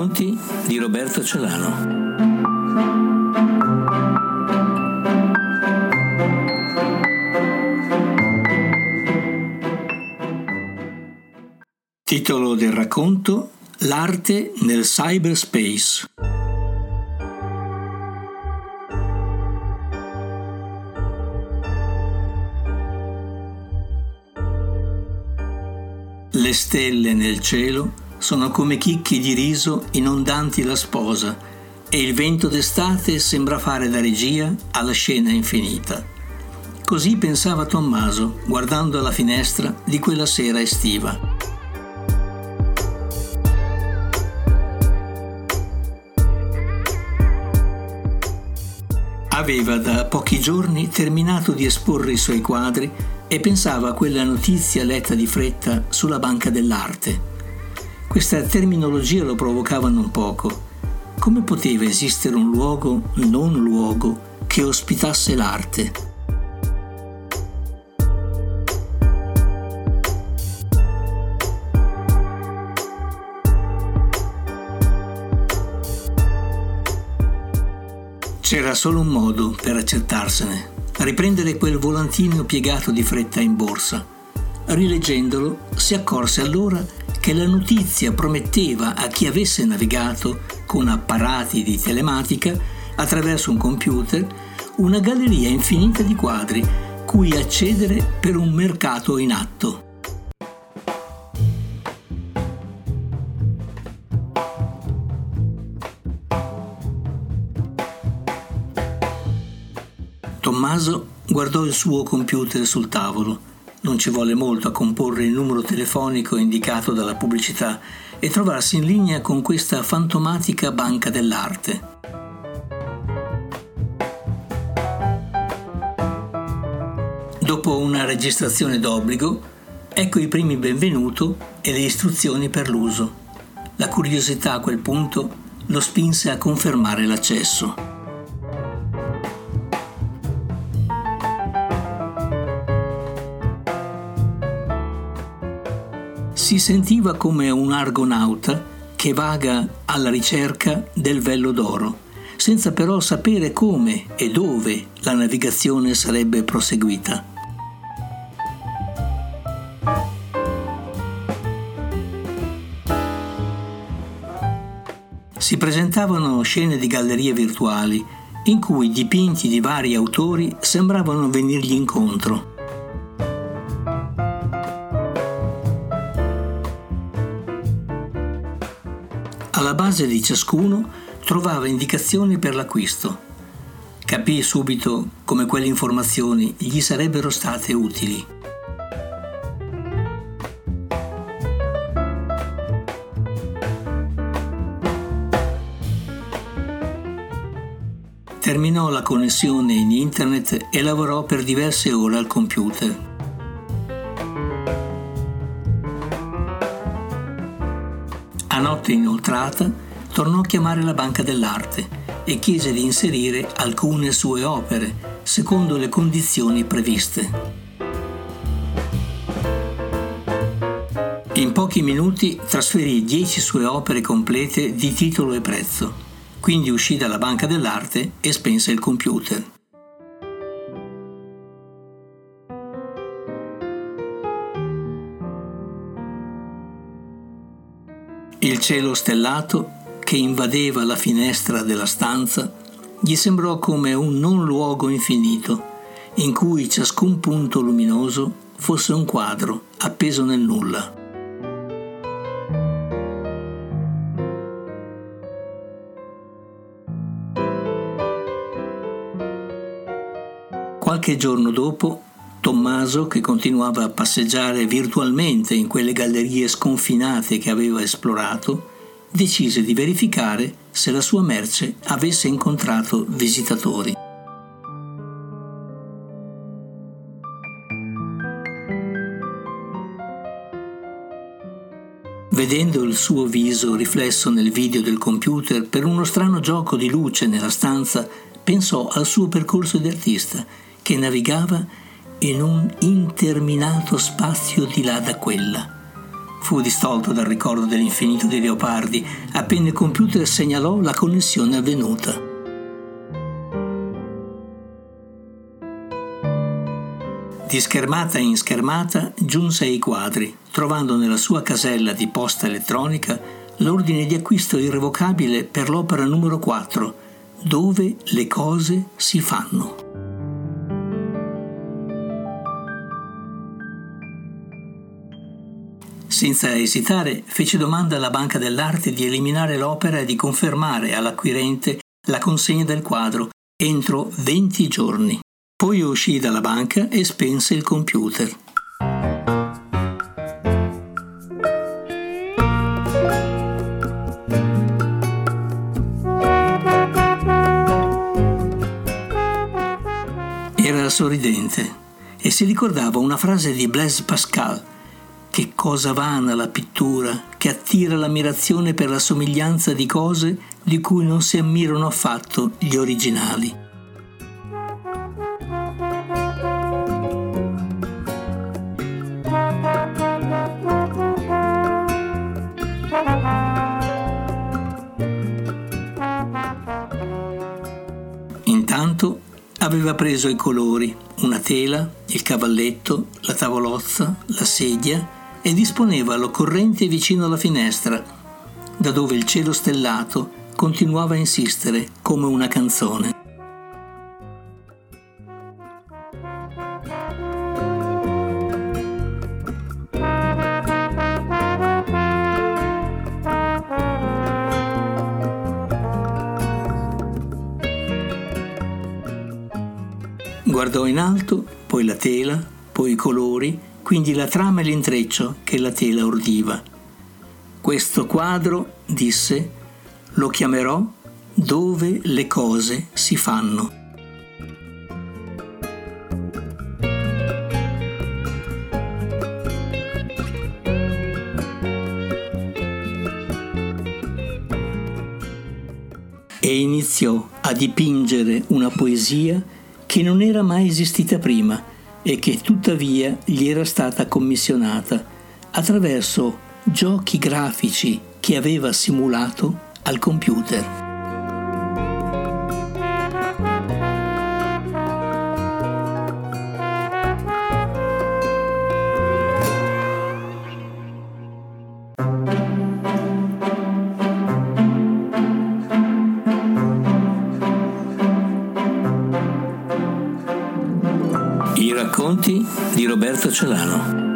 Racconti di Roberto Celano. Titolo del racconto L'arte nel cyberspace. Le stelle nel cielo sono come chicchi di riso inondanti la sposa e il vento d'estate sembra fare da regia alla scena infinita. Così pensava Tommaso guardando alla finestra di quella sera estiva. Aveva da pochi giorni terminato di esporre i suoi quadri e pensava a quella notizia letta di fretta sulla banca dell'arte questa terminologia lo provocava non poco. Come poteva esistere un luogo non luogo che ospitasse l'arte? C'era solo un modo per accertarsene, riprendere quel volantino piegato di fretta in borsa. Rileggendolo, si accorse allora che la notizia prometteva a chi avesse navigato con apparati di telematica attraverso un computer una galleria infinita di quadri cui accedere per un mercato in atto. Tommaso guardò il suo computer sul tavolo non ci volle molto a comporre il numero telefonico indicato dalla pubblicità e trovarsi in linea con questa fantomatica banca dell'arte. Dopo una registrazione d'obbligo, ecco i primi benvenuto e le istruzioni per l'uso. La curiosità a quel punto lo spinse a confermare l'accesso. Si sentiva come un argonauta che vaga alla ricerca del vello d'oro, senza però sapere come e dove la navigazione sarebbe proseguita. Si presentavano scene di gallerie virtuali in cui dipinti di vari autori sembravano venirgli incontro Alla base di ciascuno trovava indicazioni per l'acquisto. Capì subito come quelle informazioni gli sarebbero state utili. Terminò la connessione in internet e lavorò per diverse ore al computer. Notte inoltrata tornò a chiamare la Banca dell'Arte e chiese di inserire alcune sue opere secondo le condizioni previste. In pochi minuti trasferì 10 sue opere complete di titolo e prezzo, quindi uscì dalla Banca dell'Arte e spense il computer. Il cielo stellato che invadeva la finestra della stanza gli sembrò come un non luogo infinito in cui ciascun punto luminoso fosse un quadro appeso nel nulla. Qualche giorno dopo Tommaso, che continuava a passeggiare virtualmente in quelle gallerie sconfinate che aveva esplorato, decise di verificare se la sua merce avesse incontrato visitatori. Vedendo il suo viso riflesso nel video del computer per uno strano gioco di luce nella stanza, pensò al suo percorso di artista che navigava in un interminato spazio di là da quella. fu distolto dal ricordo dell'infinito di Leopardi appena il computer segnalò la connessione avvenuta. Di schermata in schermata giunse ai quadri, trovando nella sua casella di posta elettronica l'ordine di acquisto irrevocabile per l'opera numero 4, dove le cose si fanno. Senza esitare, fece domanda alla Banca dell'Arte di eliminare l'opera e di confermare all'acquirente la consegna del quadro entro 20 giorni. Poi uscì dalla banca e spense il computer. Era sorridente e si ricordava una frase di Blaise Pascal che cosa vana la pittura, che attira l'ammirazione per la somiglianza di cose di cui non si ammirano affatto gli originali. Intanto aveva preso i colori, una tela, il cavalletto, la tavolozza, la sedia e disponeva l'occorrente vicino alla finestra, da dove il cielo stellato continuava a insistere come una canzone. Guardò in alto, poi la tela, poi i colori, quindi la trama e l'intreccio che la tela ordiva. Questo quadro, disse, lo chiamerò Dove le cose si fanno. E iniziò a dipingere una poesia che non era mai esistita prima e che tuttavia gli era stata commissionata attraverso giochi grafici che aveva simulato al computer. I racconti di Roberto Celano.